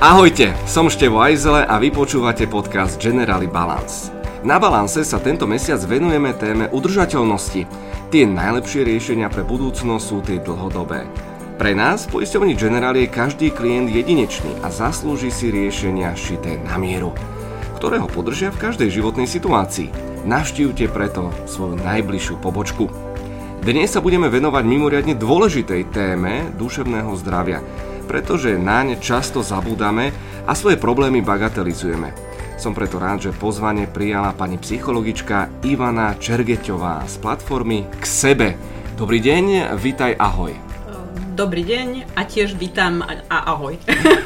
Ahojte, som Števo Ajzele a vy počúvate podcast Generali Balance. Na Balance sa tento mesiac venujeme téme udržateľnosti. Tie najlepšie riešenia pre budúcnosť sú tie dlhodobé. Pre nás v poisťovni je každý klient jedinečný a zaslúži si riešenia šité na mieru, ktoré ho podržia v každej životnej situácii. Navštívte preto svoju najbližšiu pobočku. Dnes sa budeme venovať mimoriadne dôležitej téme duševného zdravia – pretože naň často zabúdame a svoje problémy bagatelizujeme. Som preto rád, že pozvanie prijala pani psychologička Ivana Čergeťová z platformy K sebe. Dobrý deň, vítaj, ahoj. Dobrý deň a tiež vítam a ahoj.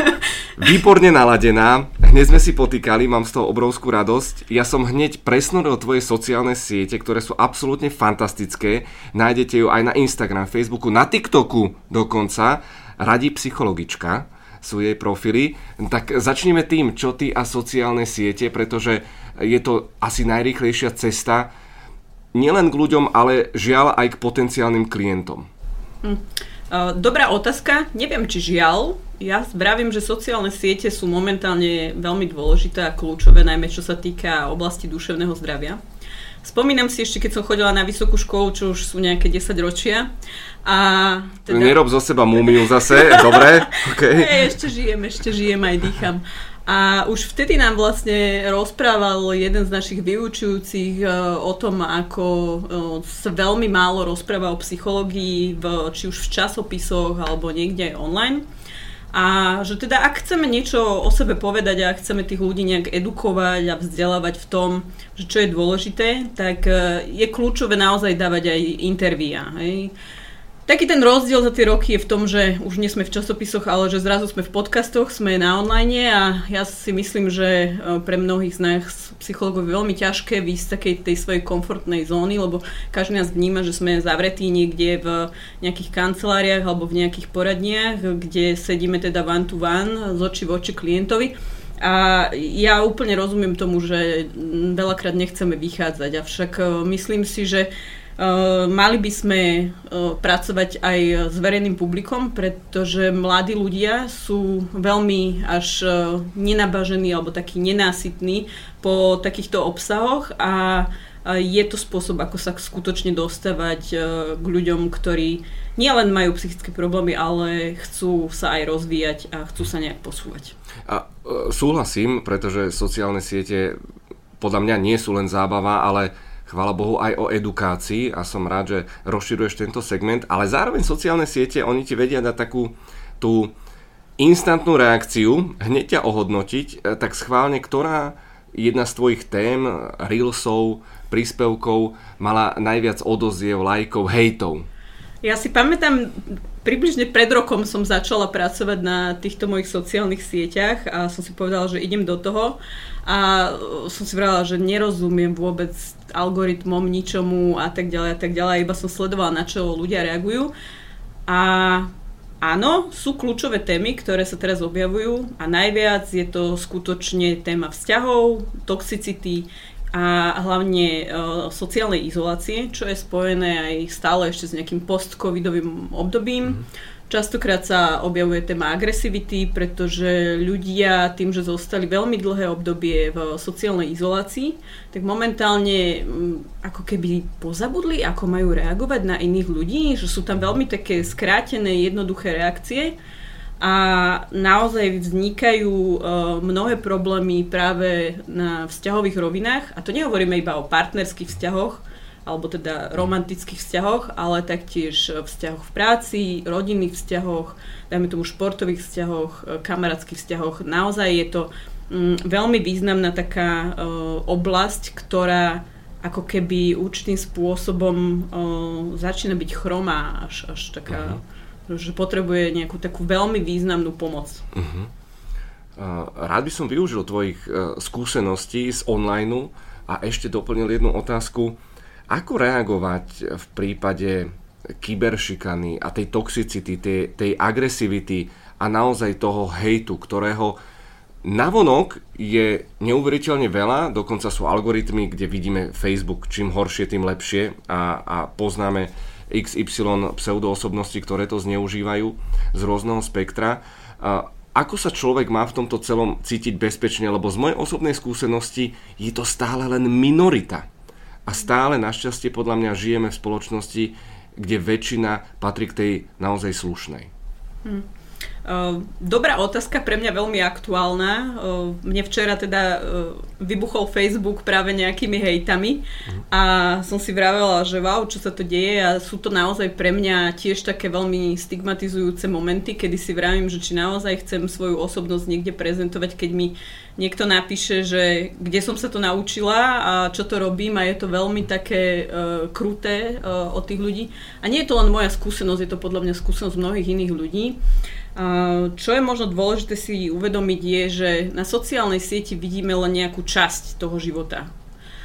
Výborne naladená, hneď sme si potýkali, mám z toho obrovskú radosť. Ja som hneď presnoril tvoje sociálne siete, ktoré sú absolútne fantastické. Nájdete ju aj na Instagram, Facebooku, na TikToku dokonca radí psychologička, sú jej profily. Tak začneme tým, čo ty a sociálne siete, pretože je to asi najrýchlejšia cesta nielen k ľuďom, ale žiaľ aj k potenciálnym klientom. Hm. Dobrá otázka. Neviem, či žiaľ. Ja vravím, že sociálne siete sú momentálne veľmi dôležité a kľúčové, najmä čo sa týka oblasti duševného zdravia. Spomínam si ešte, keď som chodila na vysokú školu, čo už sú nejaké 10 ročia. A teda... Nerob zo seba múmiu zase, dobre? Okay. Hey, ešte žijem, ešte žijem, aj dýcham. A už vtedy nám vlastne rozprával jeden z našich vyučujúcich e, o tom, ako e, sa veľmi málo rozpráva o psychológii, v, či už v časopisoch alebo niekde online. A že teda ak chceme niečo o sebe povedať a chceme tých ľudí nejak edukovať a vzdelávať v tom, že čo je dôležité, tak e, je kľúčové naozaj dávať aj intervíja. Hej. Taký ten rozdiel za tie roky je v tom, že už nie sme v časopisoch, ale že zrazu sme v podcastoch, sme na online a ja si myslím, že e, pre mnohých z nás psychologov je veľmi ťažké výjsť z takej tej svojej komfortnej zóny, lebo každý nás vníma, že sme zavretí niekde v nejakých kanceláriách alebo v nejakých poradniach, kde sedíme teda one to one z oči v oči klientovi. A ja úplne rozumiem tomu, že veľakrát nechceme vychádzať, avšak e, myslím si, že mali by sme uh, pracovať aj s verejným publikom, pretože mladí ľudia sú veľmi až uh, nenabažení alebo takí nenásytní po takýchto obsahoch a je to spôsob, ako sa skutočne dostávať k ľuďom, ktorí nielen majú psychické problémy, ale chcú sa aj rozvíjať a chcú sa nejak posúvať. A súhlasím, pretože sociálne siete podľa mňa nie sú len zábava, ale chvála Bohu, aj o edukácii a som rád, že rozširuješ tento segment, ale zároveň sociálne siete, oni ti vedia dať takú tú instantnú reakciu, hneď ťa ohodnotiť, e, tak schválne, ktorá jedna z tvojich tém, reelsov, príspevkov mala najviac odoziev, lajkov, hejtov? Ja si pamätám, približne pred rokom som začala pracovať na týchto mojich sociálnych sieťach a som si povedala, že idem do toho. A som si povedala, že nerozumiem vôbec algoritmom, ničomu a tak ďalej a tak ďalej, iba som sledovala, na čo ľudia reagujú. A Áno, sú kľúčové témy, ktoré sa teraz objavujú a najviac je to skutočne téma vzťahov, toxicity, a hlavne sociálnej izolácie, čo je spojené aj stále ešte s nejakým post-covidovým obdobím. Mm-hmm. Častokrát sa objavuje téma agresivity, pretože ľudia tým, že zostali veľmi dlhé obdobie v sociálnej izolácii, tak momentálne ako keby pozabudli, ako majú reagovať na iných ľudí, že sú tam veľmi také skrátené, jednoduché reakcie a naozaj vznikajú uh, mnohé problémy práve na vzťahových rovinách a to nehovoríme iba o partnerských vzťahoch alebo teda romantických vzťahoch, ale taktiež vzťahoch v práci, rodinných vzťahoch, dajme tomu športových vzťahoch, e, kamarátskych vzťahoch. Naozaj je to um, veľmi významná taká uh, oblasť, ktorá ako keby určitým spôsobom začína byť chromá, až, až taká uh-huh že potrebuje nejakú takú veľmi významnú pomoc. Uh-huh. Rád by som využil tvojich e, skúseností z online a ešte doplnil jednu otázku. Ako reagovať v prípade kyberšikany a tej toxicity, tej, tej agresivity a naozaj toho hejtu, ktorého navonok je neuveriteľne veľa, dokonca sú algoritmy, kde vidíme Facebook, čím horšie, tým lepšie a, a poznáme XY pseudoosobnosti, ktoré to zneužívajú z rôzneho spektra. ako sa človek má v tomto celom cítiť bezpečne, lebo z mojej osobnej skúsenosti je to stále len minorita. A stále našťastie podľa mňa žijeme v spoločnosti, kde väčšina patrí k tej naozaj slušnej. Hmm. Ehm, dobrá otázka, pre mňa veľmi aktuálna. Ehm, mne včera teda ehm, vybuchol Facebook práve nejakými hejtami a som si vravela, že wow, čo sa to deje a sú to naozaj pre mňa tiež také veľmi stigmatizujúce momenty, kedy si vravím, že či naozaj chcem svoju osobnosť niekde prezentovať, keď mi niekto napíše, že kde som sa to naučila a čo to robím a je to veľmi také uh, kruté uh, od tých ľudí. A nie je to len moja skúsenosť, je to podľa mňa skúsenosť mnohých iných ľudí. Čo je možno dôležité si uvedomiť je, že na sociálnej sieti vidíme len nejakú časť toho života.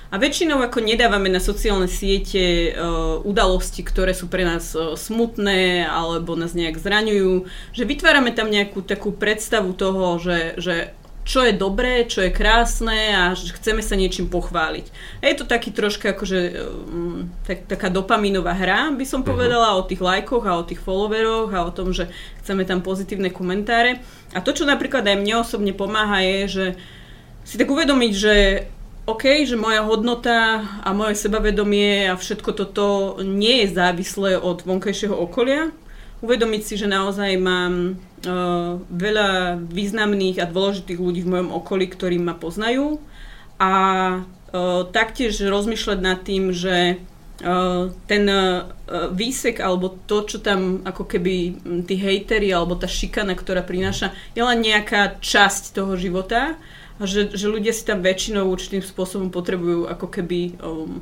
A väčšinou ako nedávame na sociálne siete uh, udalosti, ktoré sú pre nás uh, smutné alebo nás nejak zraňujú, že vytvárame tam nejakú takú predstavu toho, že, že čo je dobré, čo je krásne a chceme sa niečím pochváliť. A je to taký troška akože um, tak, taká dopaminová hra, by som mhm. povedala, uh-huh. o tých lajkoch a o tých followeroch a o tom, že chceme tam pozitívne komentáre. A to, čo napríklad aj mne osobne pomáha, je, že si tak uvedomiť, že OK, že moja hodnota a moje sebavedomie a všetko toto nie je závislé od vonkajšieho okolia. Uvedomiť si, že naozaj mám uh, veľa významných a dôležitých ľudí v mojom okolí, ktorí ma poznajú. A uh, taktiež rozmýšľať nad tým, že uh, ten výsek alebo to, čo tam ako keby tí hejteri alebo tá šikana, ktorá prináša, je len nejaká časť toho života a že, že ľudia si tam väčšinou určitým spôsobom potrebujú ako keby um,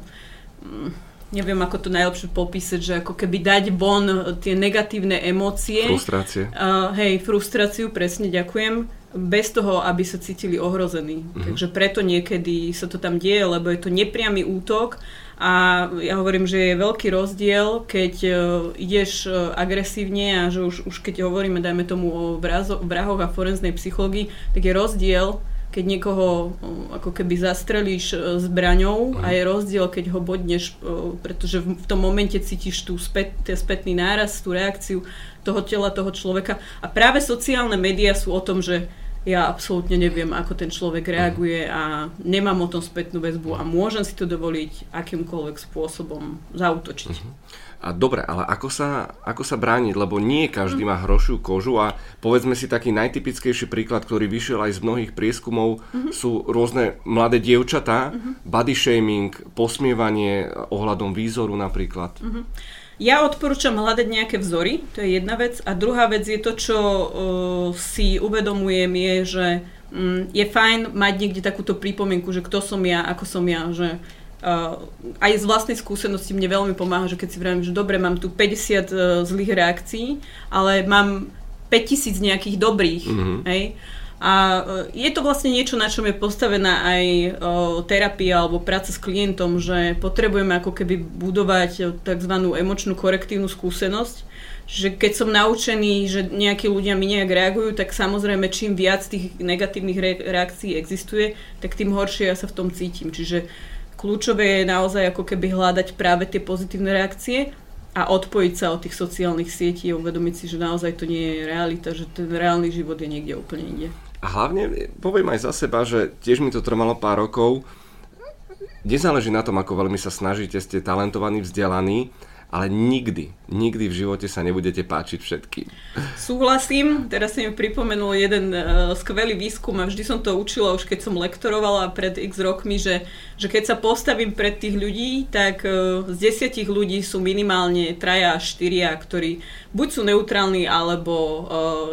neviem ako to najlepšie popísať, že ako keby dať von tie negatívne emócie. Frustrácie. Uh, hej, frustráciu, presne, ďakujem. Bez toho, aby sa cítili ohrození. Uh-huh. Takže preto niekedy sa to tam deje, lebo je to nepriamy útok a ja hovorím, že je veľký rozdiel, keď uh, ideš uh, agresívne a že už, už keď hovoríme, dajme tomu o vrazo, vrahoch a forenznej psychológii, tak je rozdiel keď niekoho ako keby zastrelíš e, zbraňou a je rozdiel, keď ho bodneš, pretože v tom momente cítiš tú spät, spätný náraz, tú reakciu toho tela, toho človeka. A práve sociálne médiá sú o tom, že ja absolútne neviem, ako ten človek reaguje a nemám o tom spätnú väzbu a môžem si to dovoliť akýmkoľvek spôsobom zautočiť. Uh-huh. A dobre, ale ako sa, ako sa brániť, lebo nie každý má hrošiu kožu a povedzme si taký najtypickejší príklad, ktorý vyšiel aj z mnohých prieskumov, mm-hmm. sú rôzne mladé dievčatá, mm-hmm. body shaming, posmievanie ohľadom výzoru napríklad. Mm-hmm. Ja odporúčam hľadať nejaké vzory, to je jedna vec. A druhá vec je to, čo uh, si uvedomujem, je, že um, je fajn mať niekde takúto prípomienku, že kto som ja, ako som ja, že Uh, aj z vlastnej skúsenosti mne veľmi pomáha, že keď si vravím, že dobre, mám tu 50 uh, zlých reakcií, ale mám 5000 nejakých dobrých, mm-hmm. hej? A uh, je to vlastne niečo, na čom je postavená aj uh, terapia alebo práca s klientom, že potrebujeme ako keby budovať tzv. emočnú korektívnu skúsenosť, že keď som naučený, že nejakí ľudia mi nejak reagujú, tak samozrejme čím viac tých negatívnych re- reakcií existuje, tak tým horšie ja sa v tom cítim. Čiže Kľúčové je naozaj ako keby hľadať práve tie pozitívne reakcie a odpojiť sa od tých sociálnych sietí a uvedomiť si, že naozaj to nie je realita, že ten reálny život je niekde úplne inde. A hlavne poviem aj za seba, že tiež mi to trvalo pár rokov. Nezáleží na tom, ako veľmi sa snažíte, ste talentovaní, vzdelaní, ale nikdy, nikdy v živote sa nebudete páčiť všetkým. Súhlasím, teraz si mi pripomenul jeden uh, skvelý výskum a vždy som to učila už keď som lektorovala pred x rokmi, že, že keď sa postavím pred tých ľudí, tak uh, z desiatich ľudí sú minimálne traja až štyria, ktorí buď sú neutrálni, alebo uh,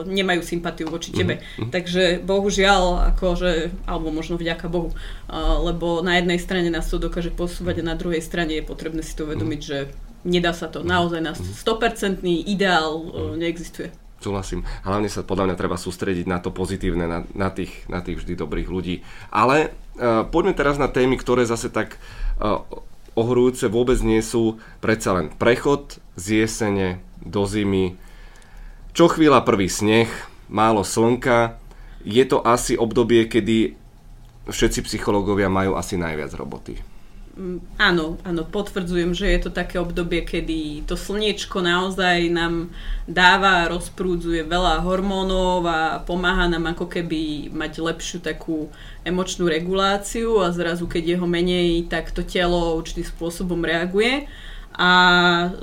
nemajú sympatiu voči mhm, tebe. Mm-hmm. Takže bohužiaľ, akože, alebo možno vďaka Bohu, uh, lebo na jednej strane nás to dokáže posúvať a na druhej strane je potrebné si to uvedomiť, mm-hmm. že nedá sa to. Naozaj na 100% ideál mm. neexistuje. Súhlasím. Hlavne sa podľa mňa treba sústrediť na to pozitívne, na, na, tých, na tých vždy dobrých ľudí. Ale uh, poďme teraz na témy, ktoré zase tak uh, ohrujúce vôbec nie sú. Predsa len prechod z jesene do zimy. Čo chvíľa prvý sneh, málo slnka. Je to asi obdobie, kedy všetci psychológovia majú asi najviac roboty. Mm, áno, áno, potvrdzujem, že je to také obdobie, kedy to slniečko naozaj nám dáva, rozprúdzuje veľa hormónov a pomáha nám ako keby mať lepšiu takú emočnú reguláciu a zrazu keď je ho menej, tak to telo určitým spôsobom reaguje. A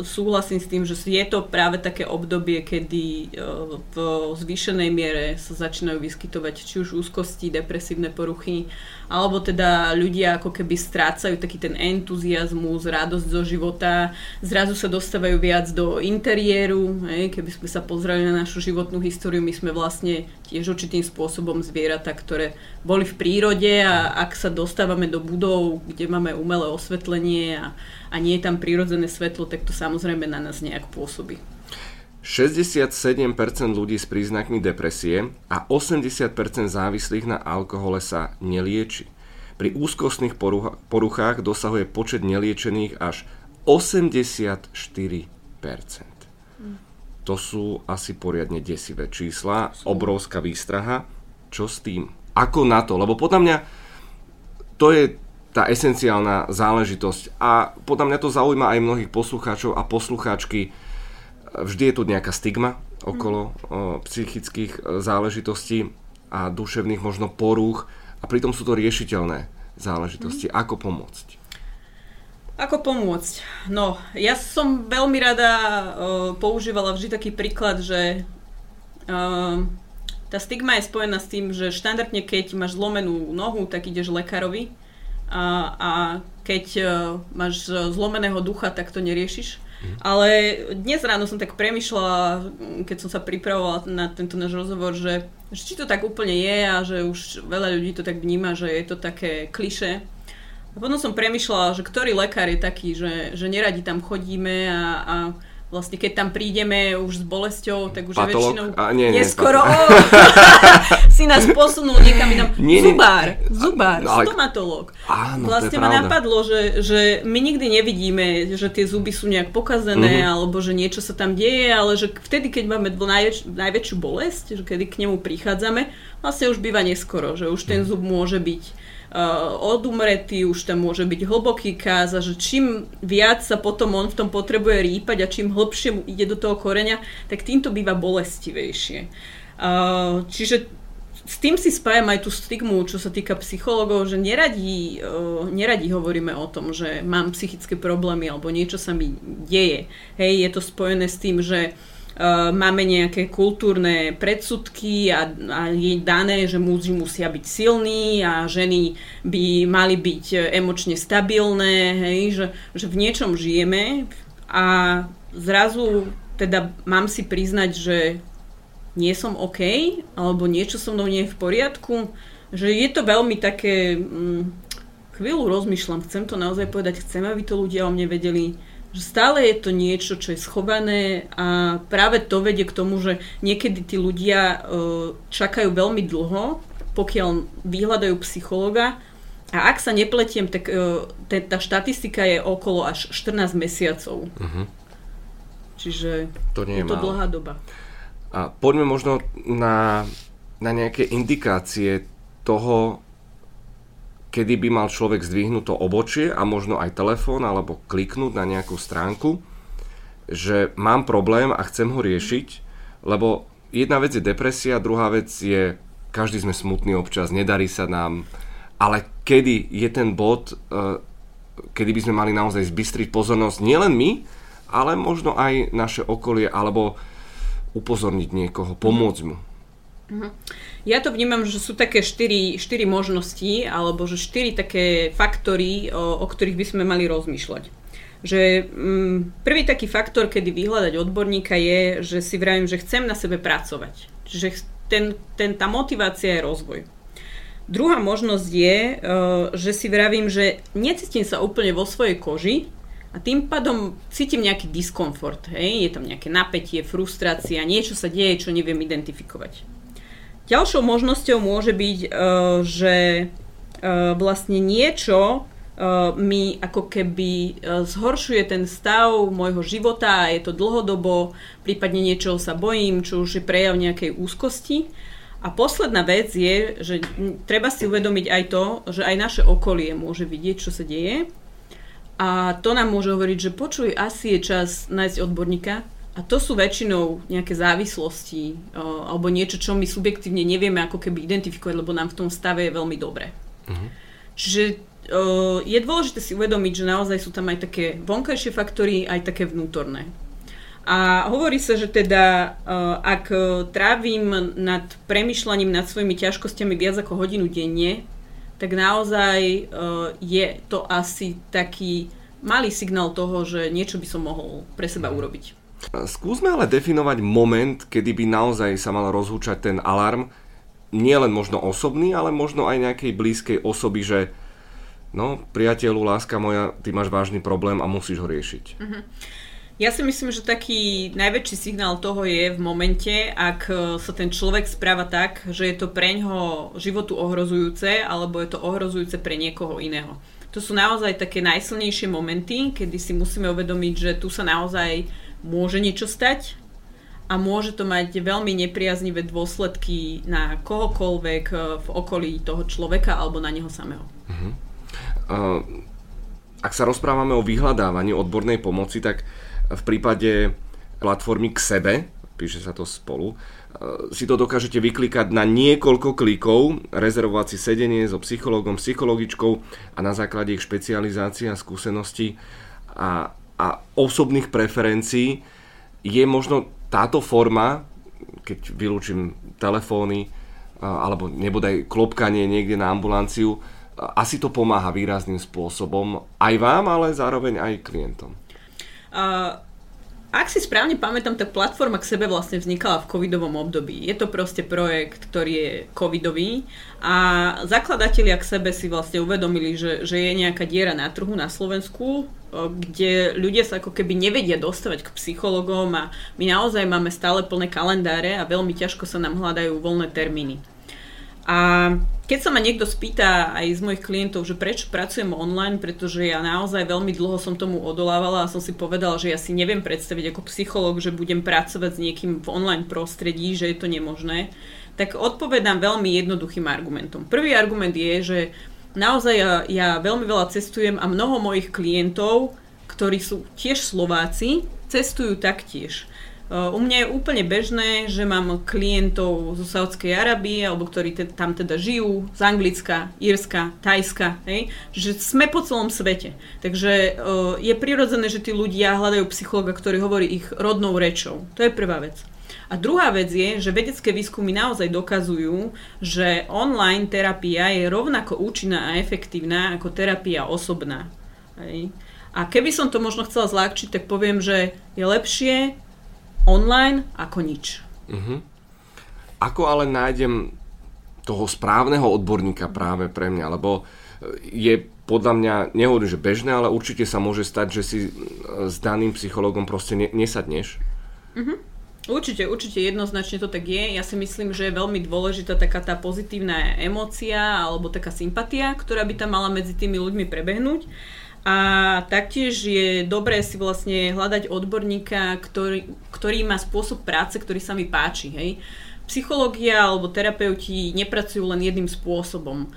súhlasím s tým, že je to práve také obdobie, kedy e, v zvýšenej miere sa začínajú vyskytovať či už úzkosti, depresívne poruchy, alebo teda ľudia ako keby strácajú taký ten entuziasmus, radosť zo života, zrazu sa dostávajú viac do interiéru, hej, keby sme sa pozreli na našu životnú históriu, my sme vlastne tiež určitým spôsobom zvieratá, ktoré boli v prírode a ak sa dostávame do budov, kde máme umelé osvetlenie a, a nie je tam prírodzené svetlo, tak to samozrejme na nás nejak pôsobí. 67% ľudí s príznakmi depresie a 80% závislých na alkohole sa nelieči. Pri úzkostných poruchách dosahuje počet neliečených až 84%. To sú asi poriadne desivé čísla, obrovská výstraha. Čo s tým? Ako na to? Lebo podľa mňa to je tá esenciálna záležitosť a podľa mňa to zaujíma aj mnohých poslucháčov a poslucháčky, Vždy je tu nejaká stigma okolo o, psychických e, záležitostí a duševných možno porúch a pritom sú to riešiteľné záležitosti. Mm. Ako pomôcť? Ako pomôcť? No, ja som veľmi rada uh, používala vždy taký príklad, že uh, tá stigma je spojená s tým, že štandardne keď máš zlomenú nohu, tak ideš lekárovi a, a keď uh, máš zlomeného ducha, tak to neriešiš. Ale dnes ráno som tak premyšľala, keď som sa pripravovala na tento náš rozhovor, že, že či to tak úplne je a že už veľa ľudí to tak vníma, že je to také kliše. A potom som premyšľala, že ktorý lekár je taký, že, že neradi tam chodíme a, a vlastne keď tam prídeme už s bolesťou, tak už Patolog? je väčšinou a nie, nie, neskoro. Oh, si nás posunul niekam inam. Nie, zubár, zubár, ale, stomatolog. Áno, vlastne ma napadlo, že, že my nikdy nevidíme, že tie zuby sú nejak pokazené, mm-hmm. alebo že niečo sa tam deje, ale že vtedy, keď máme najväč- najväčšiu bolesť, že kedy k nemu prichádzame, vlastne už býva neskoro, že už ten zub môže byť odumretý, už tam môže byť hlboký káza, že čím viac sa potom on v tom potrebuje rýpať a čím hlbšie mu ide do toho koreňa, tak týmto býva bolestivejšie. Uh, čiže s tým si spájam aj tú stigmu, čo sa týka psychologov, že neradi, uh, neradi hovoríme o tom, že mám psychické problémy alebo niečo sa mi deje. Hej, je to spojené s tým, že Uh, máme nejaké kultúrne predsudky a, a je dané, že muži musia byť silní a ženy by mali byť emočne stabilné, hej, že, že v niečom žijeme. A zrazu teda mám si priznať, že nie som OK, alebo niečo so mnou nie je v poriadku, že je to veľmi také, hm, chvíľu rozmýšľam, chcem to naozaj povedať, chcem, aby to ľudia o mne vedeli, že stále je to niečo, čo je schované a práve to vedie k tomu, že niekedy tí ľudia e, čakajú veľmi dlho, pokiaľ vyhľadajú psychologa a ak sa nepletiem, tak e, tá štatistika je okolo až 14 mesiacov. Uh-huh. Čiže to nie je, je to dlhá doba. A poďme možno na, na nejaké indikácie toho, kedy by mal človek zdvihnúť to obočie a možno aj telefón alebo kliknúť na nejakú stránku, že mám problém a chcem ho riešiť, lebo jedna vec je depresia, druhá vec je, každý sme smutní občas, nedarí sa nám, ale kedy je ten bod, e, kedy by sme mali naozaj zbystriť pozornosť nielen my, ale možno aj naše okolie, alebo upozorniť niekoho, pomôcť mu. Mm-hmm. Ja to vnímam, že sú také štyri, štyri možnosti, alebo že štyri také faktory, o, o ktorých by sme mali rozmýšľať. Že mm, prvý taký faktor, kedy vyhľadať odborníka je, že si vravím, že chcem na sebe pracovať. Čiže ten, ten, tá motivácia je rozvoj. Druhá možnosť je, e, že si vravím, že necítim sa úplne vo svojej koži, a tým pádom cítim nejaký diskomfort, hej? je tam nejaké napätie, frustrácia, niečo sa deje, čo neviem identifikovať. Ďalšou možnosťou môže byť, e, že e, vlastne niečo e, mi ako keby zhoršuje ten stav môjho života a je to dlhodobo, prípadne niečoho sa bojím, čo už je prejav nejakej úzkosti. A posledná vec je, že treba si uvedomiť aj to, že aj naše okolie môže vidieť, čo sa deje A to nám môže hovoriť, že počuj, asi je čas nájsť odborníka, a to sú väčšinou nejaké závislosti o, alebo niečo, čo my subjektívne nevieme ako keby identifikovať, lebo nám v tom stave je veľmi dobre. Uh-huh. Čiže o, je dôležité si uvedomiť, že naozaj sú tam aj také vonkajšie faktory, aj také vnútorné. A hovorí sa, že teda ak trávim nad premyšľaním nad svojimi ťažkosťami viac ako hodinu denne, tak naozaj je to asi taký malý signál toho, že niečo by som mohol pre seba mhm. urobiť. Skúsme ale definovať moment, kedy by naozaj sa mal rozhúčať ten alarm, nie len možno osobný, ale možno aj nejakej blízkej osoby, že no, priateľu, láska moja, ty máš vážny problém a musíš ho riešiť. Uh-huh. Ja si myslím, že taký najväčší signál toho je v momente, ak sa ten človek správa tak, že je to pre ňoho životu ohrozujúce, alebo je to ohrozujúce pre niekoho iného. To sú naozaj také najsilnejšie momenty, kedy si musíme uvedomiť, že tu sa naozaj môže niečo stať a môže to mať veľmi nepriaznivé dôsledky na kohokoľvek eh, v okolí toho človeka alebo na neho samého. Uh-huh. Uh, ak sa rozprávame o vyhľadávaní odbornej pomoci, tak v prípade platformy k sebe, píše sa to spolu, eh, si to dokážete vyklikať na niekoľko klikov, rezervovať si sedenie so psychológom, psychologičkou a na základe ich špecializácií a skúseností a a osobných preferencií je možno táto forma, keď vylúčim telefóny alebo nebodaj klopkanie niekde na ambulanciu, asi to pomáha výrazným spôsobom aj vám, ale zároveň aj klientom. Uh, ak si správne pamätám, tak platforma k sebe vlastne vznikala v covidovom období. Je to proste projekt, ktorý je covidový a zakladatelia k sebe si vlastne uvedomili, že, že je nejaká diera na trhu na Slovensku, kde ľudia sa ako keby nevedia dostavať k psychologom a my naozaj máme stále plné kalendáre a veľmi ťažko sa nám hľadajú voľné termíny. A keď sa ma niekto spýta aj z mojich klientov, že prečo pracujem online, pretože ja naozaj veľmi dlho som tomu odolávala a som si povedala, že ja si neviem predstaviť ako psychológ, že budem pracovať s niekým v online prostredí, že je to nemožné, tak odpovedám veľmi jednoduchým argumentom. Prvý argument je, že naozaj ja, ja veľmi veľa cestujem a mnoho mojich klientov, ktorí sú tiež Slováci, cestujú taktiež. U mňa je úplne bežné, že mám klientov zo Saudskej Arábie, alebo ktorí te, tam teda žijú, z Anglicka, Írska, Tajska, hej? že sme po celom svete. Takže uh, je prirodzené, že tí ľudia hľadajú psychologa, ktorý hovorí ich rodnou rečou. To je prvá vec. A druhá vec je, že vedecké výskumy naozaj dokazujú, že online terapia je rovnako účinná a efektívna ako terapia osobná. Hej? A keby som to možno chcela zľahčiť, tak poviem, že je lepšie online ako nič. Uh-huh. Ako ale nájdem toho správneho odborníka práve pre mňa, lebo je podľa mňa, nehovorím, že bežné, ale určite sa môže stať, že si s daným psychologom proste ne, nesadneš. Uh-huh. Určite, určite jednoznačne to tak je. Ja si myslím, že je veľmi dôležitá taká tá pozitívna emócia alebo taká sympatia, ktorá by tam mala medzi tými ľuďmi prebehnúť. A taktiež je dobré si vlastne hľadať odborníka, ktorý, ktorý má spôsob práce, ktorý sa mi páči. Hej. Psychológia alebo terapeuti nepracujú len jedným spôsobom.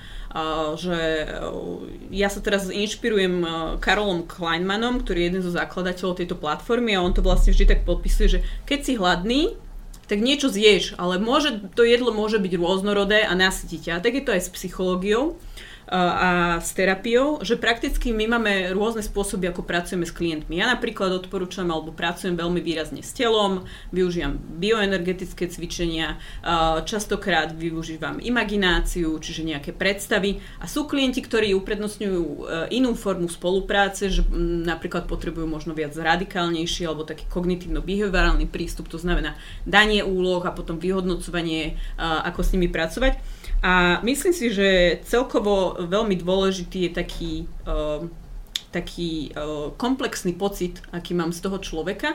Že uh, ja sa teraz inšpirujem uh, Karolom Kleinmanom, ktorý je jeden zo zakladateľov tejto platformy a on to vlastne vždy tak podpisuje, že keď si hladný, tak niečo zješ, ale môže, to jedlo môže byť rôznorodé a nasytiť. A tak je to aj s psychológiou a s terapiou, že prakticky my máme rôzne spôsoby, ako pracujeme s klientmi. Ja napríklad odporúčam alebo pracujem veľmi výrazne s telom, využívam bioenergetické cvičenia, častokrát využívam imagináciu, čiže nejaké predstavy a sú klienti, ktorí uprednostňujú e, inú formu spolupráce, že napríklad potrebujú možno viac radikálnejší alebo taký kognitívno-behaviorálny prístup, to znamená danie úloh a potom vyhodnocovanie, ako s nimi pracovať. A myslím si, že celkovo veľmi dôležitý je taký, uh, taký uh, komplexný pocit, aký mám z toho človeka.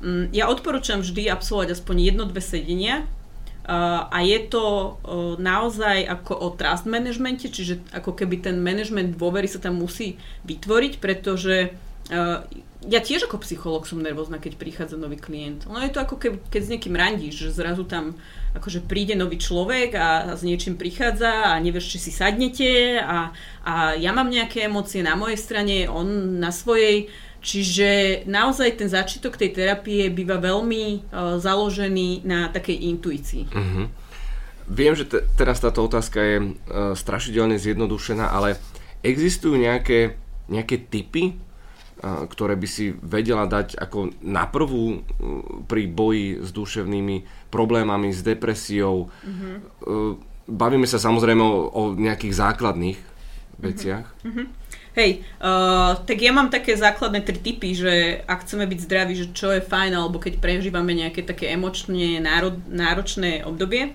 Um, ja odporúčam vždy absolvovať aspoň jedno, dve sedenia uh, a je to uh, naozaj ako o trust managemente, čiže ako keby ten management dôvery sa tam musí vytvoriť, pretože uh, ja tiež ako psycholog som nervózna, keď prichádza nový klient. No je to ako keď, keď s niekým randíš, že zrazu tam akože príde nový človek a, s niečím prichádza a nevieš, či si sadnete a, a ja mám nejaké emócie na mojej strane, on na svojej. Čiže naozaj ten začiatok tej terapie býva veľmi uh, založený na takej intuícii. Uh-huh. Viem, že te, teraz táto otázka je uh, strašidelne zjednodušená, ale existujú nejaké, nejaké typy ktoré by si vedela dať ako na prvú pri boji s duševnými problémami, s depresiou. Mm-hmm. Bavíme sa samozrejme o, o nejakých základných veciach. Mm-hmm. Hej, uh, tak ja mám také základné tri typy, že ak chceme byť zdraví, že čo je fajn, alebo keď prežívame nejaké také emočne náro, náročné obdobie.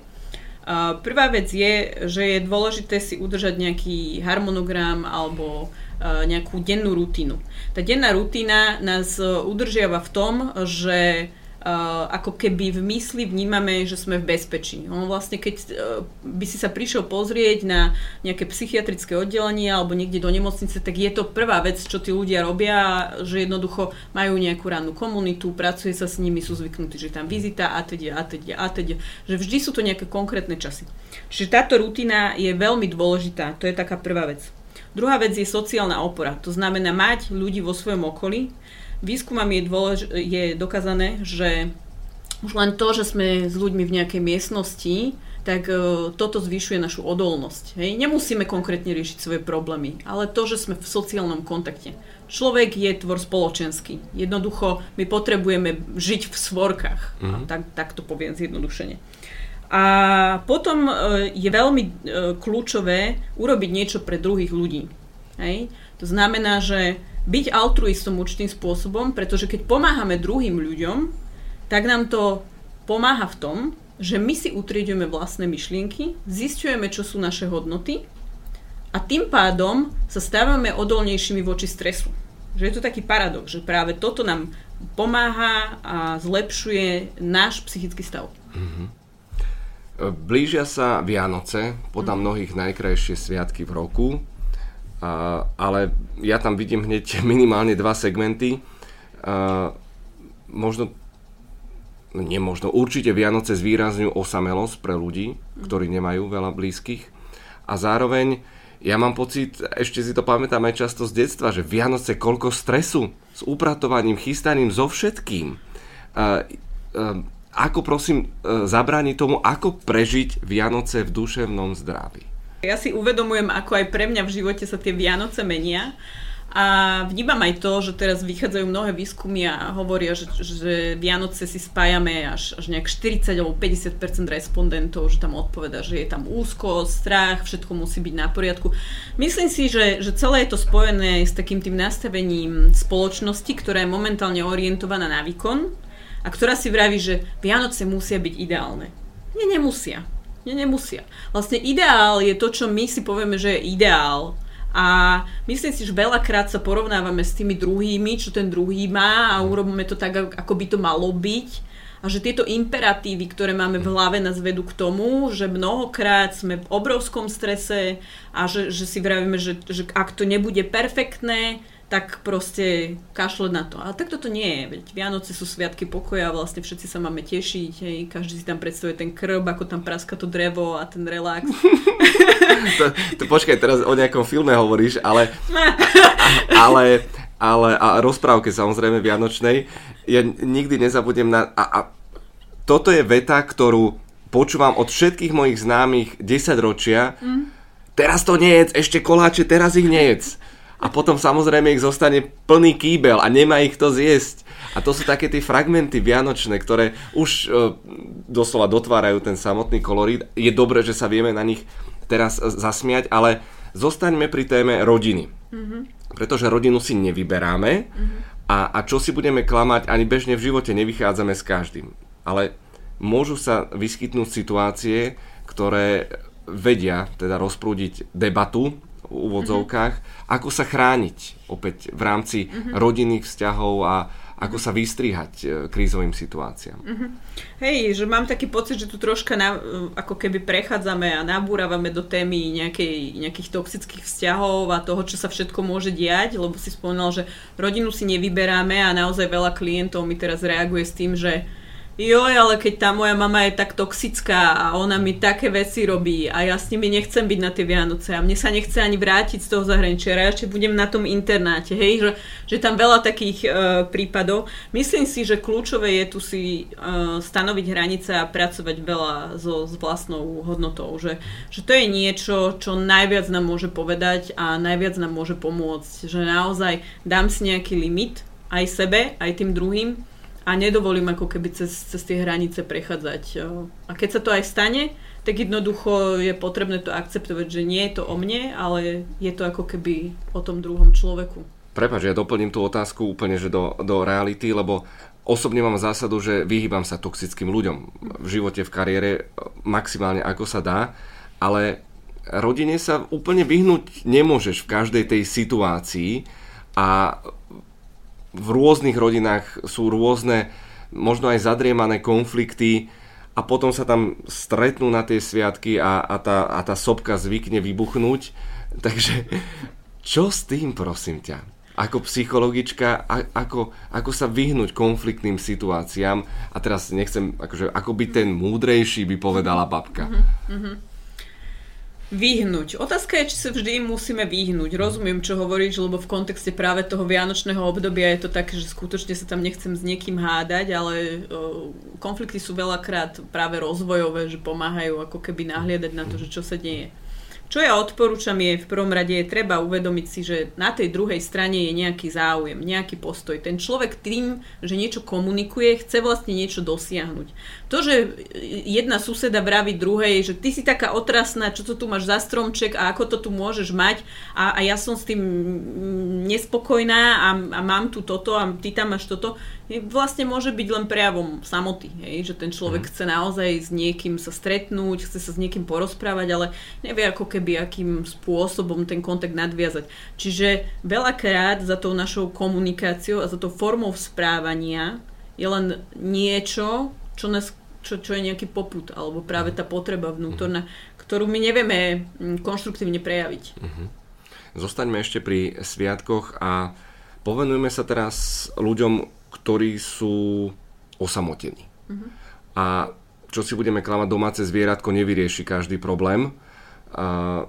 Uh, prvá vec je, že je dôležité si udržať nejaký harmonogram alebo nejakú dennú rutinu. Tá denná rutina nás e, udržiava v tom, že Uh, ako keby v mysli vnímame, že sme v bezpečí. On vlastne, keď uh, by si sa prišiel pozrieť na nejaké psychiatrické oddelenie alebo niekde do nemocnice, tak je to prvá vec, čo tí ľudia robia, že jednoducho majú nejakú rannú komunitu, pracuje sa s nimi, sú zvyknutí, že tam vizita a teda a teda a teda, že vždy sú to nejaké konkrétne časy. Čiže táto rutina je veľmi dôležitá, to je taká prvá vec. Druhá vec je sociálna opora. To znamená mať ľudí vo svojom okolí. Výskumami je, dôlež- je dokázané, že už len to, že sme s ľuďmi v nejakej miestnosti, tak uh, toto zvyšuje našu odolnosť. Hej? Nemusíme konkrétne riešiť svoje problémy, ale to, že sme v sociálnom kontakte. Človek je tvor spoločenský. Jednoducho my potrebujeme žiť v svorkách. Mm-hmm. Tak, tak to poviem zjednodušene. A potom e, je veľmi e, kľúčové urobiť niečo pre druhých ľudí. Hej? To znamená, že byť altruistom určitým spôsobom, pretože keď pomáhame druhým ľuďom, tak nám to pomáha v tom, že my si utriedujeme vlastné myšlienky, zistujeme, čo sú naše hodnoty a tým pádom sa stávame odolnejšími voči stresu. Že je to taký paradox, že práve toto nám pomáha a zlepšuje náš psychický stav. Mm-hmm. Blížia sa Vianoce, podľa mhm. mnohých najkrajšie sviatky v roku, ale ja tam vidím hneď minimálne dva segmenty. Možno, no nemožno, určite Vianoce zvýrazňujú osamelosť pre ľudí, mhm. ktorí nemajú veľa blízkych. A zároveň ja mám pocit, ešte si to pamätám aj často z detstva, že Vianoce koľko stresu s upratovaním, chystaním, so všetkým. A, a, ako prosím e, zabrániť tomu, ako prežiť Vianoce v duševnom zdraví? Ja si uvedomujem, ako aj pre mňa v živote sa tie Vianoce menia. A vnímam aj to, že teraz vychádzajú mnohé výskumy a hovoria, že, že Vianoce si spájame až, až nejak 40 alebo 50% respondentov, že tam odpoveda, že je tam úzko, strach, všetko musí byť na poriadku. Myslím si, že, že celé je to spojené s takým tým nastavením spoločnosti, ktorá je momentálne orientovaná na výkon a ktorá si vraví, že Vianoce musia byť ideálne. Nie, nemusia. Nie, nemusia. Vlastne ideál je to, čo my si povieme, že je ideál. A myslím si, že veľakrát sa porovnávame s tými druhými, čo ten druhý má a urobíme to tak, ako by to malo byť. A že tieto imperatívy, ktoré máme v hlave, nás vedú k tomu, že mnohokrát sme v obrovskom strese a že, že si vravíme, že, že ak to nebude perfektné, tak proste kašle na to. A tak toto nie je, veď Vianoce sú sviatky pokoja, vlastne všetci sa máme tešiť, hej, každý si tam predstavuje ten krb, ako tam praska to drevo a ten relax. to, to počkaj, teraz o nejakom filme hovoríš, ale, ale, ale a rozprávke samozrejme Vianočnej, ja nikdy nezabudnem na... A, a toto je veta, ktorú počúvam od všetkých mojich známych 10 ročia. Mm. Teraz to nejedz, ešte koláče, teraz ich nejedz a potom samozrejme ich zostane plný kýbel a nemá ich to zjesť. A to sú také tie fragmenty vianočné, ktoré už e, doslova dotvárajú ten samotný kolorít. Je dobré, že sa vieme na nich teraz zasmiať, ale zostaňme pri téme rodiny. Mm-hmm. Pretože rodinu si nevyberáme mm-hmm. a, a čo si budeme klamať, ani bežne v živote nevychádzame s každým. Ale môžu sa vyskytnúť situácie, ktoré vedia teda rozprúdiť debatu úvodzovkách, mm-hmm. ako sa chrániť opäť v rámci mm-hmm. rodinných vzťahov a, ako sa vystrihať e, krízovým situáciám. Uh-huh. Hej, že mám taký pocit, že tu troška na, ako keby prechádzame a nabúravame do témy nejakej, nejakých toxických vzťahov a toho, čo sa všetko môže diať, lebo si spomínal, že rodinu si nevyberáme a naozaj veľa klientov mi teraz reaguje s tým, že joj, ale keď tá moja mama je tak toxická a ona mi také veci robí a ja s nimi nechcem byť na tie Vianoce a mne sa nechce ani vrátiť z toho zahraničia, radšej budem na tom internáte, hej, že, že tam veľa takých uh, prípadov. Myslím si, že kľúčové je tu si uh, stanoviť hranice a pracovať veľa so, s vlastnou hodnotou, že, že to je niečo, čo najviac nám môže povedať a najviac nám môže pomôcť, že naozaj dám si nejaký limit aj sebe, aj tým druhým a nedovolím ako keby cez, cez tie hranice prechádzať. A keď sa to aj stane, tak jednoducho je potrebné to akceptovať, že nie je to o mne, ale je to ako keby o tom druhom človeku. Prepač, ja doplním tú otázku úplne že do, do reality, lebo osobne mám zásadu, že vyhýbam sa toxickým ľuďom v živote, v kariére maximálne ako sa dá, ale rodine sa úplne vyhnúť nemôžeš v každej tej situácii a v rôznych rodinách sú rôzne, možno aj zadriemané konflikty a potom sa tam stretnú na tie sviatky a, a, tá, a tá sopka zvykne vybuchnúť. Takže čo s tým, prosím ťa? Ako psychologička, a, ako, ako sa vyhnúť konfliktným situáciám a teraz nechcem, akože, ako byť ten múdrejší, by povedala babka. Mm-hmm. Vyhnúť. Otázka je, či sa vždy musíme vyhnúť. Rozumiem, čo hovoríš, lebo v kontexte práve toho vianočného obdobia je to také, že skutočne sa tam nechcem s niekým hádať, ale konflikty sú veľakrát práve rozvojové, že pomáhajú ako keby nahliadať na to, že čo sa deje. Čo ja odporúčam je v prvom rade je treba uvedomiť si, že na tej druhej strane je nejaký záujem, nejaký postoj. Ten človek tým, že niečo komunikuje, chce vlastne niečo dosiahnuť. To, že jedna suseda vraví druhej, že ty si taká otrasná, čo to tu máš za stromček a ako to tu môžeš mať a, a ja som s tým nespokojná a, a mám tu toto a ty tam máš toto, vlastne môže byť len prejavom samoty, hej? že ten človek mm. chce naozaj s niekým sa stretnúť, chce sa s niekým porozprávať, ale nevie ako keby akým spôsobom ten kontakt nadviazať. Čiže veľakrát za tou našou komunikáciou a za tou formou správania je len niečo, čo, nás, čo, čo je nejaký poput, alebo práve tá potreba vnútorná, ktorú my nevieme mm, konštruktívne prejaviť. Mm-hmm. Zostaňme ešte pri sviatkoch a povenujme sa teraz ľuďom, ktorí sú osamotení. Uh-huh. A čo si budeme klamať, domáce zvieratko nevyrieši každý problém. A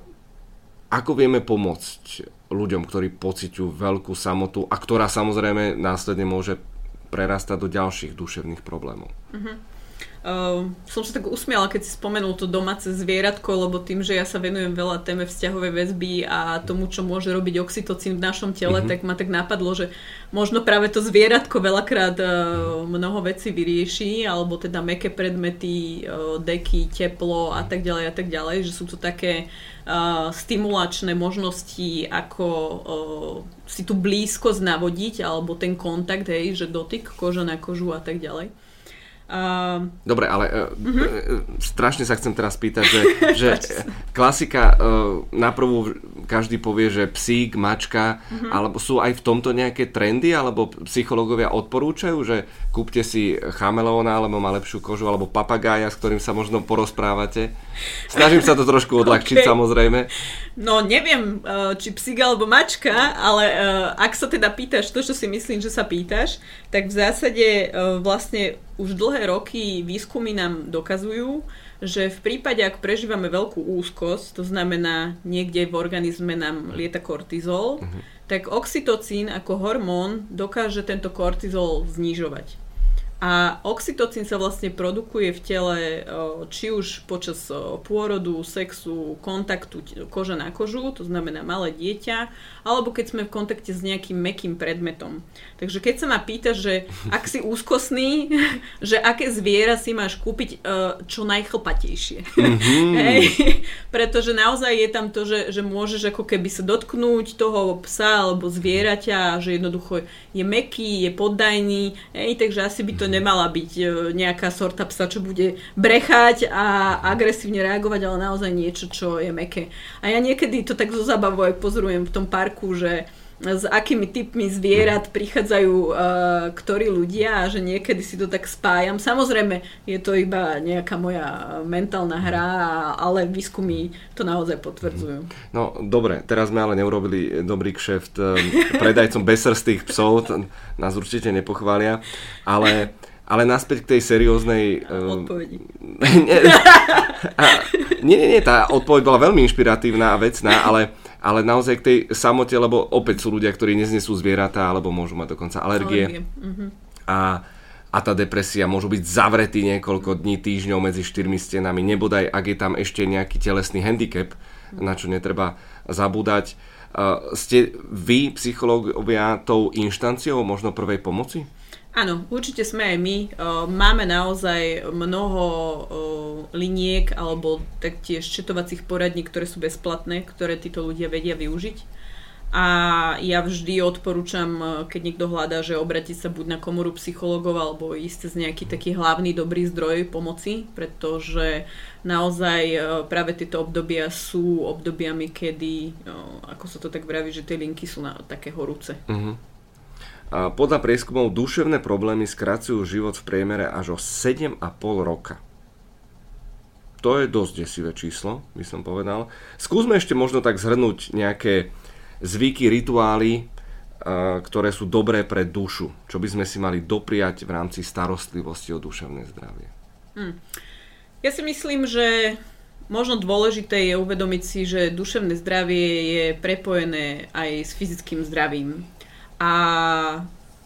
ako vieme pomôcť ľuďom, ktorí pociťujú veľkú samotu a ktorá samozrejme následne môže prerastať do ďalších duševných problémov? Uh-huh. Uh, som sa tak usmiala, keď si spomenul to domáce zvieratko, lebo tým, že ja sa venujem veľa téme vzťahovej väzby a tomu, čo môže robiť oxytocín v našom tele, mm-hmm. tak ma tak napadlo, že možno práve to zvieratko veľakrát uh, mnoho vecí vyrieši, alebo teda meké predmety, uh, deky, teplo a tak ďalej a tak ďalej, že sú to také uh, stimulačné možnosti, ako uh, si tu blízkosť navodiť, alebo ten kontakt, hej, že dotyk koža na kožu a tak ďalej. Uh, Dobre, ale uh-huh. strašne sa chcem teraz pýtať, že, že klasika uh, na prvú každý povie, že psík, mačka, uh-huh. alebo sú aj v tomto nejaké trendy, alebo psychológovia odporúčajú, že kúpte si chameleóna, alebo má lepšiu kožu, alebo papagája, s ktorým sa možno porozprávate. Snažím sa to trošku odľahčiť okay. samozrejme. No neviem, či psík alebo mačka, ale ak sa teda pýtaš to, čo si myslím, že sa pýtaš, tak v zásade vlastne už dlhé roky výskumy nám dokazujú, že v prípade, ak prežívame veľkú úzkosť, to znamená niekde v organizme nám lieta kortizol, uh-huh. tak oxytocín ako hormón dokáže tento kortizol znižovať. A oxytocín sa vlastne produkuje v tele či už počas pôrodu, sexu, kontaktu koža na kožu, to znamená malé dieťa, alebo keď sme v kontakte s nejakým mekým predmetom. Takže keď sa ma pýta, že ak si úzkostný, že aké zviera si máš kúpiť čo najchlpatejšie. Mm-hmm. Hej? Pretože naozaj je tam to, že, že môžeš ako keby sa dotknúť toho psa alebo zvieraťa, že jednoducho je meký, je poddajný, hej? takže asi by to nemala byť e, nejaká sorta psa, čo bude brechať a agresívne reagovať, ale naozaj niečo, čo je meké. A ja niekedy to tak zo zábavou aj pozorujem v tom parku, že s akými typmi zvierat prichádzajú uh, ktorí ľudia a že niekedy si to tak spájam. Samozrejme, je to iba nejaká moja mentálna hra, ale výskumy to naozaj potvrdzujú. No dobre, teraz sme ale neurobili dobrý kšeft um, predajcom besrstých psov, nás určite nepochvália, ale ale naspäť k tej serióznej... Um, Odpovedi. nie, nie, nie, tá odpoveď bola veľmi inšpiratívna a vecná, ale ale naozaj k tej samote, lebo opäť sú ľudia, ktorí neznesú zvieratá, alebo môžu mať dokonca alergie. alergie. Mm-hmm. A, a tá depresia môžu byť zavretí niekoľko dní, týždňov medzi štyrmi stenami, nebodaj, ak je tam ešte nejaký telesný handicap, mm-hmm. na čo netreba zabúdať. Uh, ste vy, psychológovia, tou inštanciou možno prvej pomoci? Áno, určite sme aj my. Máme naozaj mnoho liniek alebo taktiež četovacích poradní, ktoré sú bezplatné, ktoré títo ľudia vedia využiť. A ja vždy odporúčam, keď niekto hľadá, že obratiť sa buď na komoru psychológov alebo ísť cez nejaký taký hlavný dobrý zdroj pomoci, pretože naozaj práve tieto obdobia sú obdobiami, kedy, ako sa to tak vraví, že tie linky sú na, také horúce. Uh-huh. Podľa prieskumov duševné problémy skracujú život v priemere až o 7,5 roka. To je dosť desivé číslo, by som povedal. Skúsme ešte možno tak zhrnúť nejaké zvyky, rituály, ktoré sú dobré pre dušu. Čo by sme si mali dopriať v rámci starostlivosti o duševné zdravie. Hmm. Ja si myslím, že možno dôležité je uvedomiť si, že duševné zdravie je prepojené aj s fyzickým zdravím. A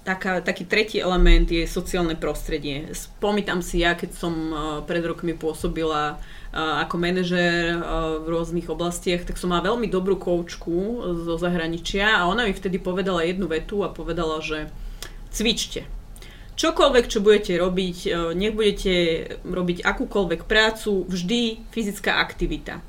taká, taký tretí element je sociálne prostredie. Spomínam si ja, keď som uh, pred rokmi pôsobila uh, ako manažér uh, v rôznych oblastiach, tak som mala veľmi dobrú koučku zo zahraničia a ona mi vtedy povedala jednu vetu a povedala, že cvičte. Čokoľvek, čo budete robiť, nech budete robiť akúkoľvek prácu, vždy fyzická aktivita.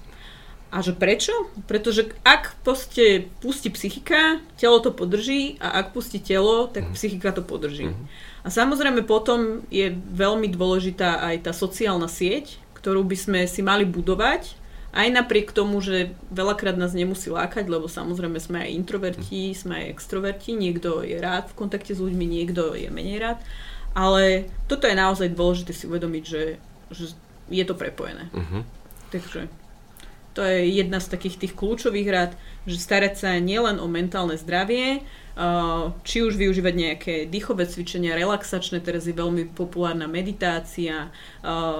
A že prečo? Pretože ak poste, pustí psychika, telo to podrží a ak pustí telo, tak mm. psychika to podrží. Mm. A samozrejme potom je veľmi dôležitá aj tá sociálna sieť, ktorú by sme si mali budovať, aj napriek tomu, že veľakrát nás nemusí lákať, lebo samozrejme sme aj introverti, mm. sme aj extroverti, niekto je rád v kontakte s ľuďmi, niekto je menej rád, ale toto je naozaj dôležité si uvedomiť, že, že je to prepojené. Mm-hmm. Takže... To je jedna z takých tých kľúčových rád, že starať sa nielen o mentálne zdravie, či už využívať nejaké dýchové cvičenia, relaxačné, teraz je veľmi populárna meditácia,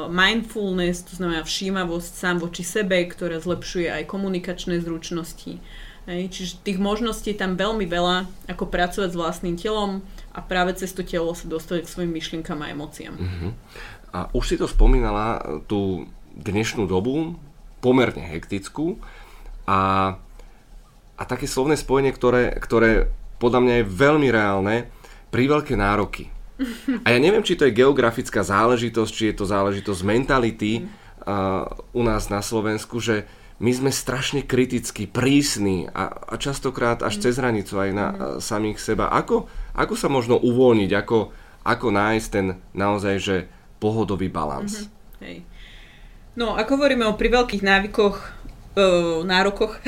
mindfulness, to znamená všímavosť sám voči sebe, ktorá zlepšuje aj komunikačné zručnosti. čiže tých možností je tam veľmi veľa, ako pracovať s vlastným telom a práve cez to telo sa dostať k svojim myšlienkam a emóciám. Uh-huh. A už si to spomínala tú dnešnú dobu, pomerne hektickú a, a také slovné spojenie, ktoré, ktoré podľa mňa je veľmi reálne, pri veľké nároky. A ja neviem, či to je geografická záležitosť, či je to záležitosť mentality uh, u nás na Slovensku, že my sme strašne kritickí, prísni a, a častokrát až cez hranicu aj na uh, samých seba. Ako, ako sa možno uvoľniť, ako, ako nájsť ten naozaj že pohodový balans? Mm-hmm. Hej. No, ak hovoríme o pri veľkých návykoch, uh, nárokoch,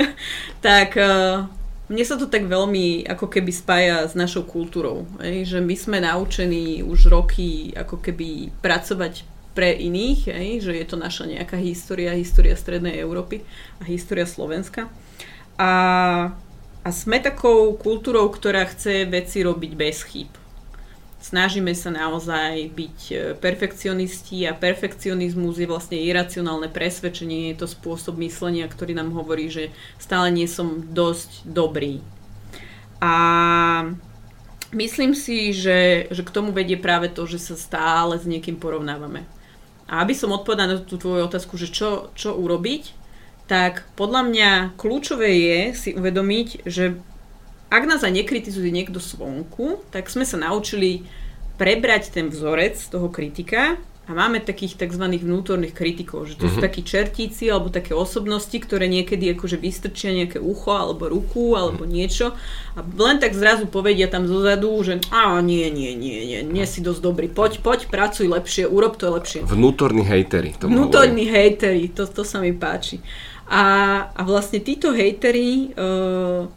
tak uh, mne sa to tak veľmi ako keby spája s našou kultúrou. Ej, že my sme naučení už roky ako keby pracovať pre iných, ej, že je to naša nejaká história, história Strednej Európy a história Slovenska. A, a sme takou kultúrou, ktorá chce veci robiť bez chýb. Snažíme sa naozaj byť e, perfekcionisti a perfekcionizmus je vlastne iracionálne presvedčenie, je to spôsob myslenia, ktorý nám hovorí, že stále nie som dosť dobrý. A myslím si, že, že k tomu vedie práve to, že sa stále s niekým porovnávame. A aby som odpovedala na tú tvoju otázku, že čo, čo urobiť, tak podľa mňa kľúčové je si uvedomiť, že ak nás aj nekritizuje niekto svonku, tak sme sa naučili prebrať ten vzorec toho kritika a máme takých tzv. vnútorných kritikov, že to mm-hmm. sú mhm. takí čertíci alebo také osobnosti, ktoré niekedy akože vystrčia nejaké ucho alebo ruku alebo mm-hmm. niečo a len tak zrazu povedia tam zozadu, že a nie, nie, nie, nie, nie si dosť dobrý, poď, poď, pracuj lepšie, urob to lepšie. Vnútorní hejteri. Vnútorní hejteri, to, to sa mi páči. A, a vlastne títo hejteri uh,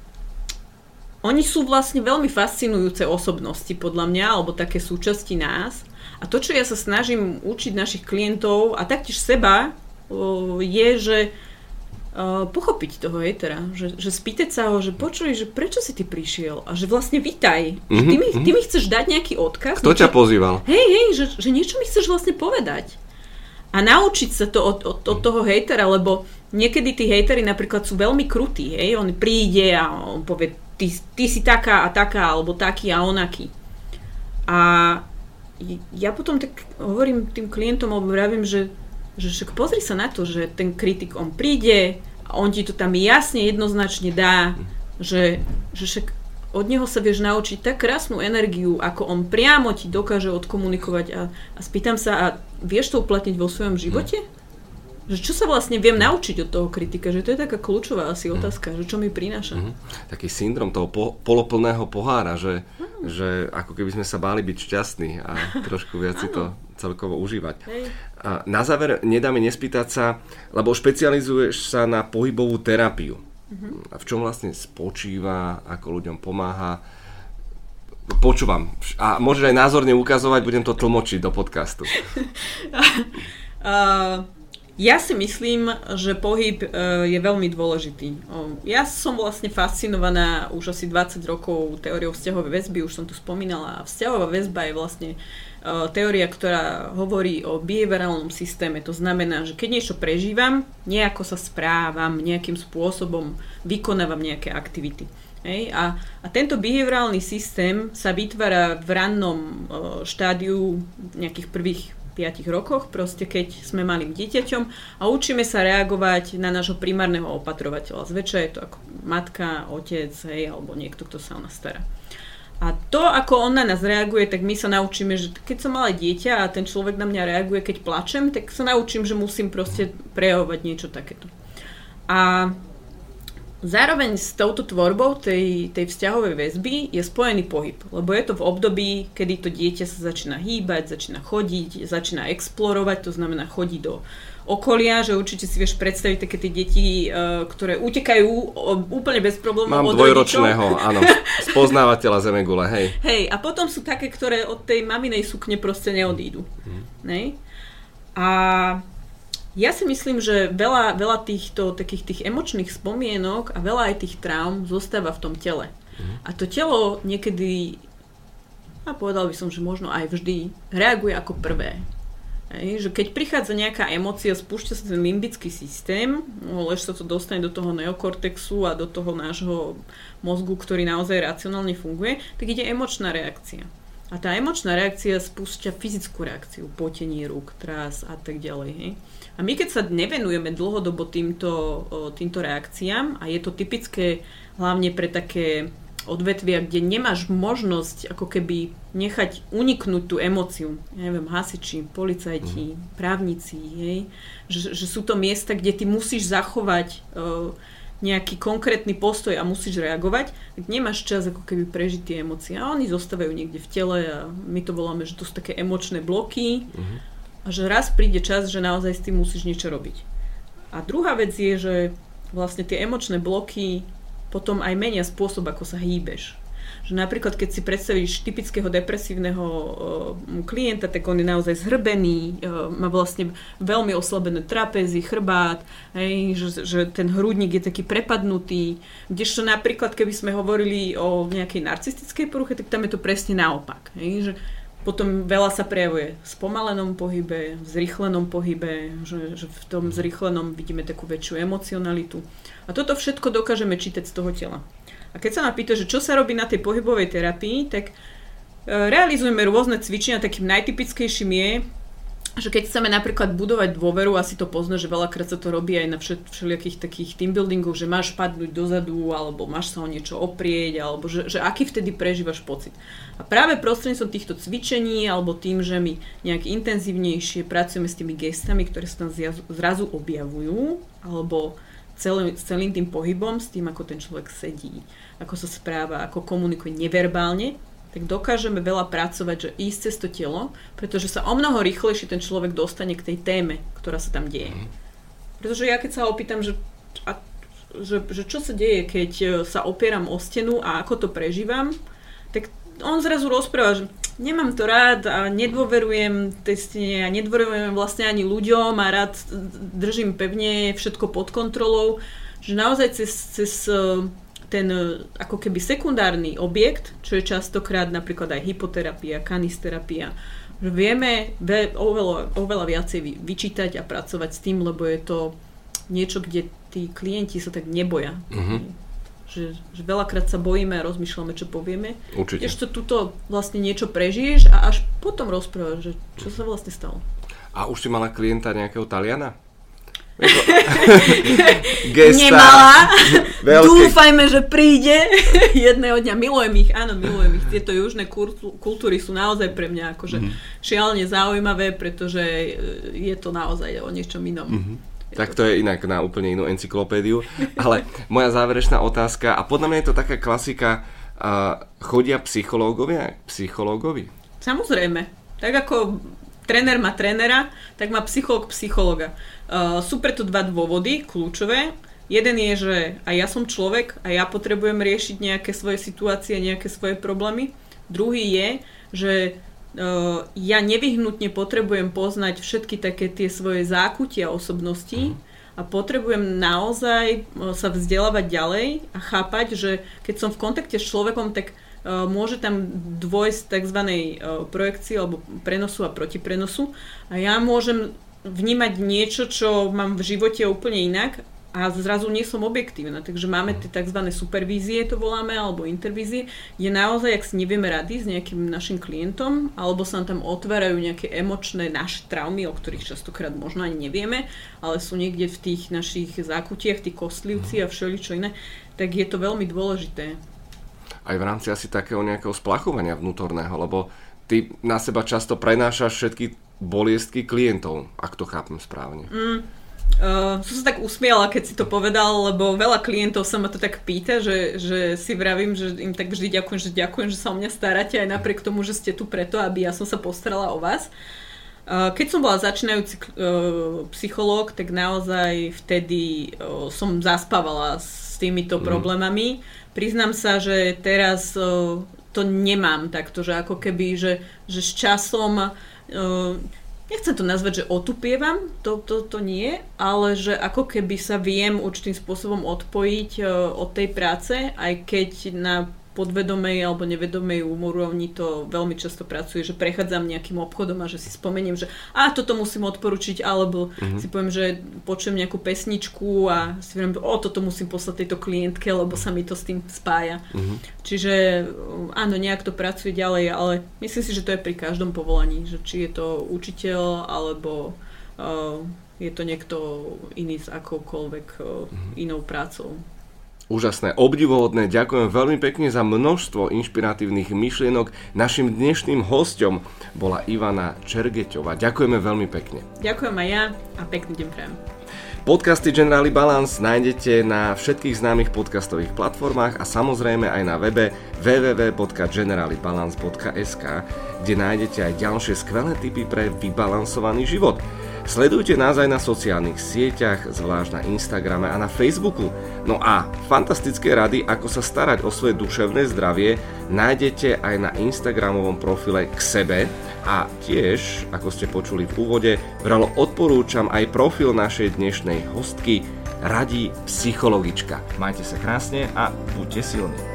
oni sú vlastne veľmi fascinujúce osobnosti podľa mňa, alebo také súčasti nás. A to, čo ja sa snažím učiť našich klientov a taktiež seba, je, že pochopiť toho hejtera, že, že spýtať sa ho, že počuj, že prečo si ty prišiel a že vlastne vítaj, mm-hmm, že ty mi, ty mi chceš dať nejaký odkaz. Kto niečo, ťa pozýval? Hej, hej, že, že niečo mi chceš vlastne povedať. A naučiť sa to od, od, od toho hejtera, lebo niekedy tí hejteri napríklad sú veľmi krutí, hej, on príde a on povie, ty, ty si taká a taká, alebo taký a onaký. A ja potom tak hovorím tým klientom, alebo vravím, že, že však pozri sa na to, že ten kritik, on príde a on ti to tam jasne, jednoznačne dá, že, že však od neho sa vieš naučiť tak krásnu energiu, ako on priamo ti dokáže odkomunikovať a, a spýtam sa, a vieš to uplatniť vo svojom živote? Hm. Že čo sa vlastne viem naučiť od toho kritika? Že to je taká kľúčová asi hm. otázka, že čo mi prináša. Mm-hmm. Taký syndrom toho po, poloplného pohára, že, mm. že ako keby sme sa báli byť šťastní a trošku viac si to celkovo užívať. Hej. A na záver nedá mi nespýtať sa, lebo špecializuješ sa na pohybovú terapiu. Uh-huh. A v čom vlastne spočíva, ako ľuďom pomáha. Počúvam. A môžeš aj názorne ukazovať, budem to tlmočiť do podcastu. uh, ja si myslím, že pohyb uh, je veľmi dôležitý. Ja som vlastne fascinovaná už asi 20 rokov teóriou vzťahovej väzby, už som tu spomínala. Vzťahová väzba je vlastne E, teória, ktorá hovorí o behaviorálnom systéme. To znamená, že keď niečo prežívam, nejako sa správam, nejakým spôsobom vykonávam nejaké aktivity. Hej? A, a tento behaviorálny systém sa vytvára v rannom uh, štádiu nejakých prvých 5 rokoch, proste keď sme malým dieťaťom a učíme sa reagovať na nášho primárneho opatrovateľa. Zväčša je to ako matka, otec, hej, alebo niekto, kto sa o nás stará. A to, ako on na nás reaguje, tak my sa naučíme, že keď som malé dieťa a ten človek na mňa reaguje, keď plačem, tak sa naučím, že musím proste prejavovať niečo takéto. A zároveň s touto tvorbou tej, tej vzťahovej väzby je spojený pohyb, lebo je to v období, kedy to dieťa sa začína hýbať, začína chodiť, začína explorovať, to znamená chodiť do okolia, že určite si vieš predstaviť také tie deti, uh, ktoré utekajú úplne bez problémov Mám od dvojročného, áno, spoznávateľa zemegule, hej. Hej, a potom sú také, ktoré od tej maminej sukne proste neodídu. Mm. Nej? A ja si myslím, že veľa, veľa týchto takých tých emočných spomienok a veľa aj tých traum zostáva v tom tele. Mm. A to telo niekedy, a povedal by som, že možno aj vždy, reaguje ako prvé. Hej, že keď prichádza nejaká emocia, spúšťa sa ten limbický systém, no, lež sa to dostane do toho neokortexu a do toho nášho mozgu, ktorý naozaj racionálne funguje, tak ide emočná reakcia. A tá emočná reakcia spúšťa fyzickú reakciu, potenie rúk, trás a tak ďalej. Hej. A my keď sa nevenujeme dlhodobo týmto, týmto reakciám, a je to typické hlavne pre také odvetvia, kde nemáš možnosť ako keby nechať uniknúť tú emóciu. Ja neviem, hasiči, policajti, mm. právnici, hej, že, že sú to miesta, kde ty musíš zachovať uh, nejaký konkrétny postoj a musíš reagovať, tak nemáš čas ako keby prežiť tie emócie. A oni zostávajú niekde v tele a my to voláme, že to sú také emočné bloky mm. a že raz príde čas, že naozaj s tým musíš niečo robiť. A druhá vec je, že vlastne tie emočné bloky potom aj menia spôsob, ako sa hýbeš. Že napríklad, keď si predstavíš typického depresívneho uh, klienta, tak on je naozaj zhrbený, uh, má vlastne veľmi oslabené trapezy, chrbát, hej, že, že ten hrudník je taký prepadnutý. Kdežto napríklad, keby sme hovorili o nejakej narcistickej poruche, tak tam je to presne naopak. Hej, že potom veľa sa prejavuje v spomalenom pohybe, v zrychlenom pohybe, že, že v tom zrychlenom vidíme takú väčšiu emocionalitu. A toto všetko dokážeme čítať z toho tela. A keď sa ma pýta, že čo sa robí na tej pohybovej terapii, tak e, realizujeme rôzne cvičenia. Takým najtypickejším je že keď chceme napríklad budovať dôveru, asi to pozná, že veľakrát sa to robí aj na všelijakých takých team buildingoch, že máš padnúť dozadu, alebo máš sa o niečo oprieť, alebo že, že aký vtedy prežívaš pocit. A práve prostredníctvom týchto cvičení, alebo tým, že my nejak intenzívnejšie pracujeme s tými gestami, ktoré sa tam zrazu objavujú, alebo celý, s celým tým pohybom, s tým, ako ten človek sedí, ako sa správa, ako komunikuje neverbálne, tak dokážeme veľa pracovať, že ísť cez to telo, pretože sa o mnoho rýchlejšie ten človek dostane k tej téme, ktorá sa tam deje. Mm. Pretože ja keď sa opýtam, že a že, že čo sa deje, keď e, sa opieram o stenu a ako to prežívam, tak on zrazu rozpráva, že nemám to rád a nedôverujem tej stene a nedôverujem vlastne ani ľuďom a rád držím pevne všetko pod kontrolou, že naozaj cez, cez e, ten e, ako keby sekundárny objekt, čo je častokrát napríklad aj hypoterapia, kanisterapia, že vieme oveľa, oveľa viacej vyčítať a pracovať s tým, lebo je to niečo, kde tí klienti sa tak neboja. Mm-hmm. Že, že veľakrát sa bojíme a rozmýšľame, čo povieme. Určite. Ešte tuto vlastne niečo prežiješ a až potom rozprávaš, že čo sa vlastne stalo. A už si mala klienta nejakého Taliana? Gesta. Nemala. Veľký. Dúfajme, že príde jedného dňa. Milujem ich, áno, milujem ich. Tieto južné kultúry sú naozaj pre mňa akože mm-hmm. šialne zaujímavé, pretože e, je to naozaj o niečom inom. Mm-hmm. Tak to je inak na úplne inú encyklopédiu. Ale moja záverečná otázka, a podľa mňa je to taká klasika, uh, chodia psychológovia psychológovi? Samozrejme. Tak ako tréner má trénera, tak má psychológ psychologa. Uh, sú preto dva dôvody kľúčové. Jeden je, že aj ja som človek a ja potrebujem riešiť nejaké svoje situácie, nejaké svoje problémy. Druhý je, že ja nevyhnutne potrebujem poznať všetky také tie svoje zákutia osobností a potrebujem naozaj sa vzdelávať ďalej a chápať, že keď som v kontakte s človekom, tak Eh, môže tam dôjsť tzv. Eh, projekcii alebo prenosu a protiprenosu a ja môžem vnímať niečo, čo mám v živote úplne inak a zrazu nie som objektívna. Takže máme tie tzv. supervízie, to voláme, alebo intervízie, kde naozaj, ak si nevieme rady s nejakým našim klientom, alebo sa nám tam otvárajú nejaké emočné naše traumy, o ktorých častokrát možno ani nevieme, ale sú niekde v tých našich zákutiach, tých kostlivci a všeličo iné, tak je to veľmi dôležité aj v rámci asi takého nejakého splachovania vnútorného, lebo ty na seba často prenášaš všetky boliestky klientov, ak to chápem správne. Mm. Uh, som sa tak usmiala, keď si to povedal, lebo veľa klientov sa ma to tak pýta, že, že si vravím, že im tak vždy ďakujem, že ďakujem, že sa o mňa staráte aj napriek tomu, že ste tu preto, aby ja som sa postarala o vás. Uh, keď som bola začínajúci uh, psychológ, tak naozaj vtedy uh, som zaspávala s týmito mm. problémami priznám sa, že teraz to nemám takto, že ako keby, že, že s časom nechcem to nazvať, že otupievam, to, to, to nie, ale že ako keby sa viem určitým spôsobom odpojiť uh, od tej práce, aj keď na podvedomej alebo nevedomej úrovni to veľmi často pracuje, že prechádzam nejakým obchodom a že si spomeniem, že a toto musím odporučiť, alebo mm-hmm. si poviem, že počujem nejakú pesničku a si viem, o toto musím poslať tejto klientke, lebo sa mi to s tým spája. Mm-hmm. Čiže áno, nejak to pracuje ďalej, ale myslím si, že to je pri každom povolaní, že či je to učiteľ alebo uh, je to niekto iný s akoukoľvek uh, mm-hmm. inou prácou. Úžasné, obdivohodné, ďakujem veľmi pekne za množstvo inšpiratívnych myšlienok. Našim dnešným hostom bola Ivana Čergeťová. Ďakujeme veľmi pekne. Ďakujem aj ja a pekný deň prajem. Podcasty Generali Balance nájdete na všetkých známych podcastových platformách a samozrejme aj na webe www.generalibalance.sk, kde nájdete aj ďalšie skvelé tipy pre vybalansovaný život. Sledujte nás aj na sociálnych sieťach, zvlášť na Instagrame a na Facebooku. No a fantastické rady, ako sa starať o svoje duševné zdravie, nájdete aj na Instagramovom profile k sebe a tiež, ako ste počuli v úvode, vralo odporúčam aj profil našej dnešnej hostky Radí psychologička. Majte sa krásne a buďte silní.